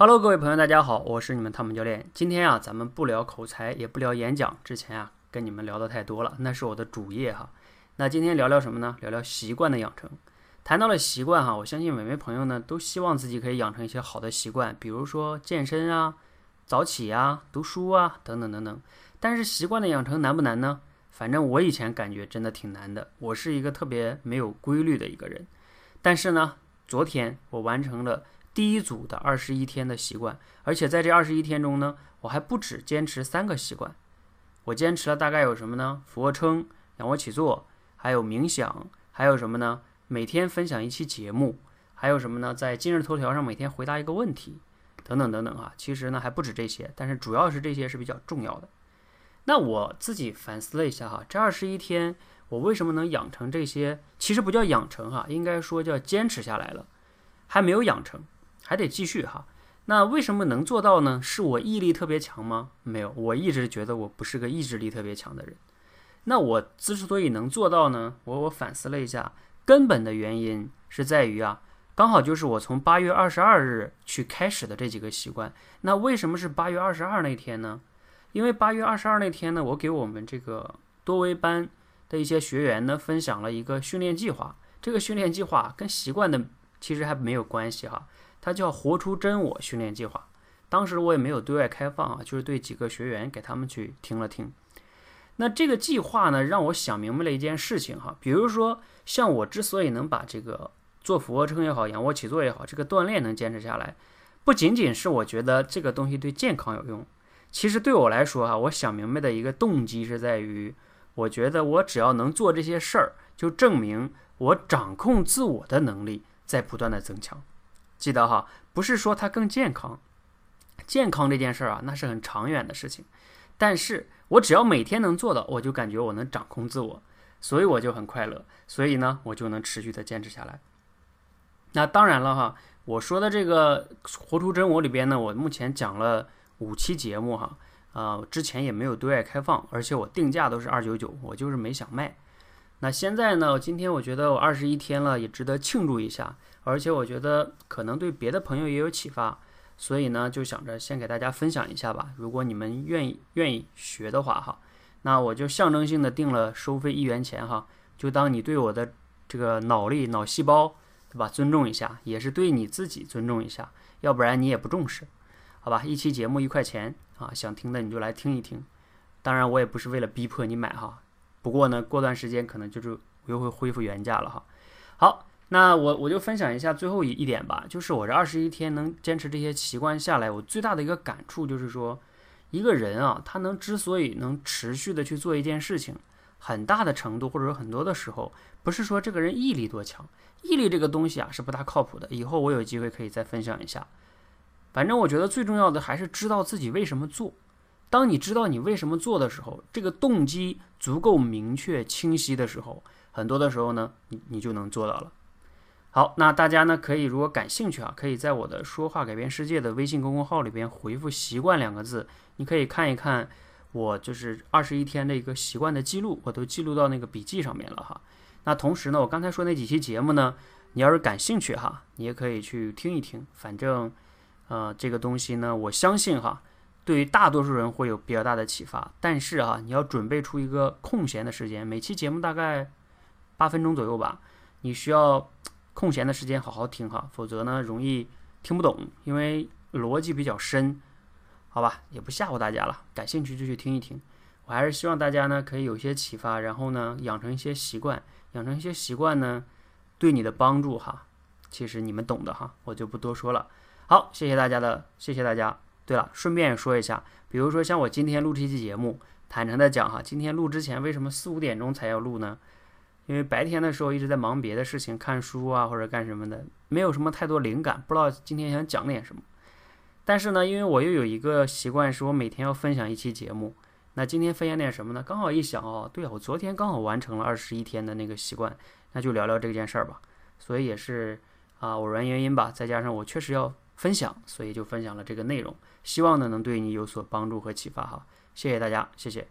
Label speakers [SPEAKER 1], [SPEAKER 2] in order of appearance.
[SPEAKER 1] Hello，各位朋友，大家好，我是你们汤姆教练。今天啊，咱们不聊口才，也不聊演讲。之前啊，跟你们聊的太多了，那是我的主业哈。那今天聊聊什么呢？聊聊习惯的养成。谈到了习惯哈，我相信每位朋友呢都希望自己可以养成一些好的习惯，比如说健身啊、早起啊、读书啊等等等等。但是习惯的养成难不难呢？反正我以前感觉真的挺难的。我是一个特别没有规律的一个人。但是呢，昨天我完成了。第一组的二十一天的习惯，而且在这二十一天中呢，我还不止坚持三个习惯，我坚持了大概有什么呢？俯卧撑、仰卧起坐，还有冥想，还有什么呢？每天分享一期节目，还有什么呢？在今日头条上每天回答一个问题，等等等等啊。其实呢还不止这些，但是主要是这些是比较重要的。那我自己反思了一下哈，这二十一天我为什么能养成这些？其实不叫养成哈，应该说叫坚持下来了，还没有养成。还得继续哈，那为什么能做到呢？是我毅力特别强吗？没有，我一直觉得我不是个意志力特别强的人。那我之所以能做到呢？我我反思了一下，根本的原因是在于啊，刚好就是我从八月二十二日去开始的这几个习惯。那为什么是八月二十二那天呢？因为八月二十二那天呢，我给我们这个多维班的一些学员呢分享了一个训练计划。这个训练计划跟习惯的其实还没有关系哈。它叫“活出真我”训练计划，当时我也没有对外开放啊，就是对几个学员给他们去听了听。那这个计划呢，让我想明白了一件事情哈，比如说像我之所以能把这个做俯卧撑也好、仰卧起坐也好，这个锻炼能坚持下来，不仅仅是我觉得这个东西对健康有用，其实对我来说哈，我想明白的一个动机是在于，我觉得我只要能做这些事儿，就证明我掌控自我的能力在不断的增强。记得哈，不是说它更健康，健康这件事儿啊，那是很长远的事情。但是我只要每天能做到，我就感觉我能掌控自我，所以我就很快乐。所以呢，我就能持续的坚持下来。那当然了哈，我说的这个活出真我里边呢，我目前讲了五期节目哈，呃，之前也没有对外开放，而且我定价都是二九九，我就是没想卖。那现在呢？今天我觉得我二十一天了，也值得庆祝一下。而且我觉得可能对别的朋友也有启发，所以呢，就想着先给大家分享一下吧。如果你们愿意愿意学的话，哈，那我就象征性的定了收费一元钱，哈，就当你对我的这个脑力、脑细胞，对吧？尊重一下，也是对你自己尊重一下。要不然你也不重视，好吧？一期节目一块钱啊，想听的你就来听一听。当然，我也不是为了逼迫你买哈。不过呢，过段时间可能就是又会恢复原价了哈。好，那我我就分享一下最后一一点吧，就是我这二十一天能坚持这些习惯下来，我最大的一个感触就是说，一个人啊，他能之所以能持续的去做一件事情，很大的程度或者说很多的时候，不是说这个人毅力多强，毅力这个东西啊是不大靠谱的。以后我有机会可以再分享一下。反正我觉得最重要的还是知道自己为什么做。当你知道你为什么做的时候，这个动机足够明确清晰的时候，很多的时候呢，你你就能做到了。好，那大家呢可以如果感兴趣啊，可以在我的说话改变世界的微信公众号里边回复“习惯”两个字，你可以看一看我就是二十一天的一个习惯的记录，我都记录到那个笔记上面了哈。那同时呢，我刚才说那几期节目呢，你要是感兴趣哈，你也可以去听一听。反正，呃，这个东西呢，我相信哈。对于大多数人会有比较大的启发，但是啊，你要准备出一个空闲的时间，每期节目大概八分钟左右吧，你需要空闲的时间好好听哈，否则呢容易听不懂，因为逻辑比较深，好吧，也不吓唬大家了，感兴趣就去听一听。我还是希望大家呢可以有一些启发，然后呢养成一些习惯，养成一些习惯呢对你的帮助哈，其实你们懂的哈，我就不多说了。好，谢谢大家的，谢谢大家。对了，顺便说一下，比如说像我今天录这期节目，坦诚的讲哈，今天录之前为什么四五点钟才要录呢？因为白天的时候一直在忙别的事情，看书啊或者干什么的，没有什么太多灵感，不知道今天想讲点什么。但是呢，因为我又有一个习惯，是我每天要分享一期节目。那今天分享点什么呢？刚好一想哦，对啊，我昨天刚好完成了二十一天的那个习惯，那就聊聊这件事儿吧。所以也是啊偶然原因吧，再加上我确实要。分享，所以就分享了这个内容，希望呢能对你有所帮助和启发哈，谢谢大家，谢谢。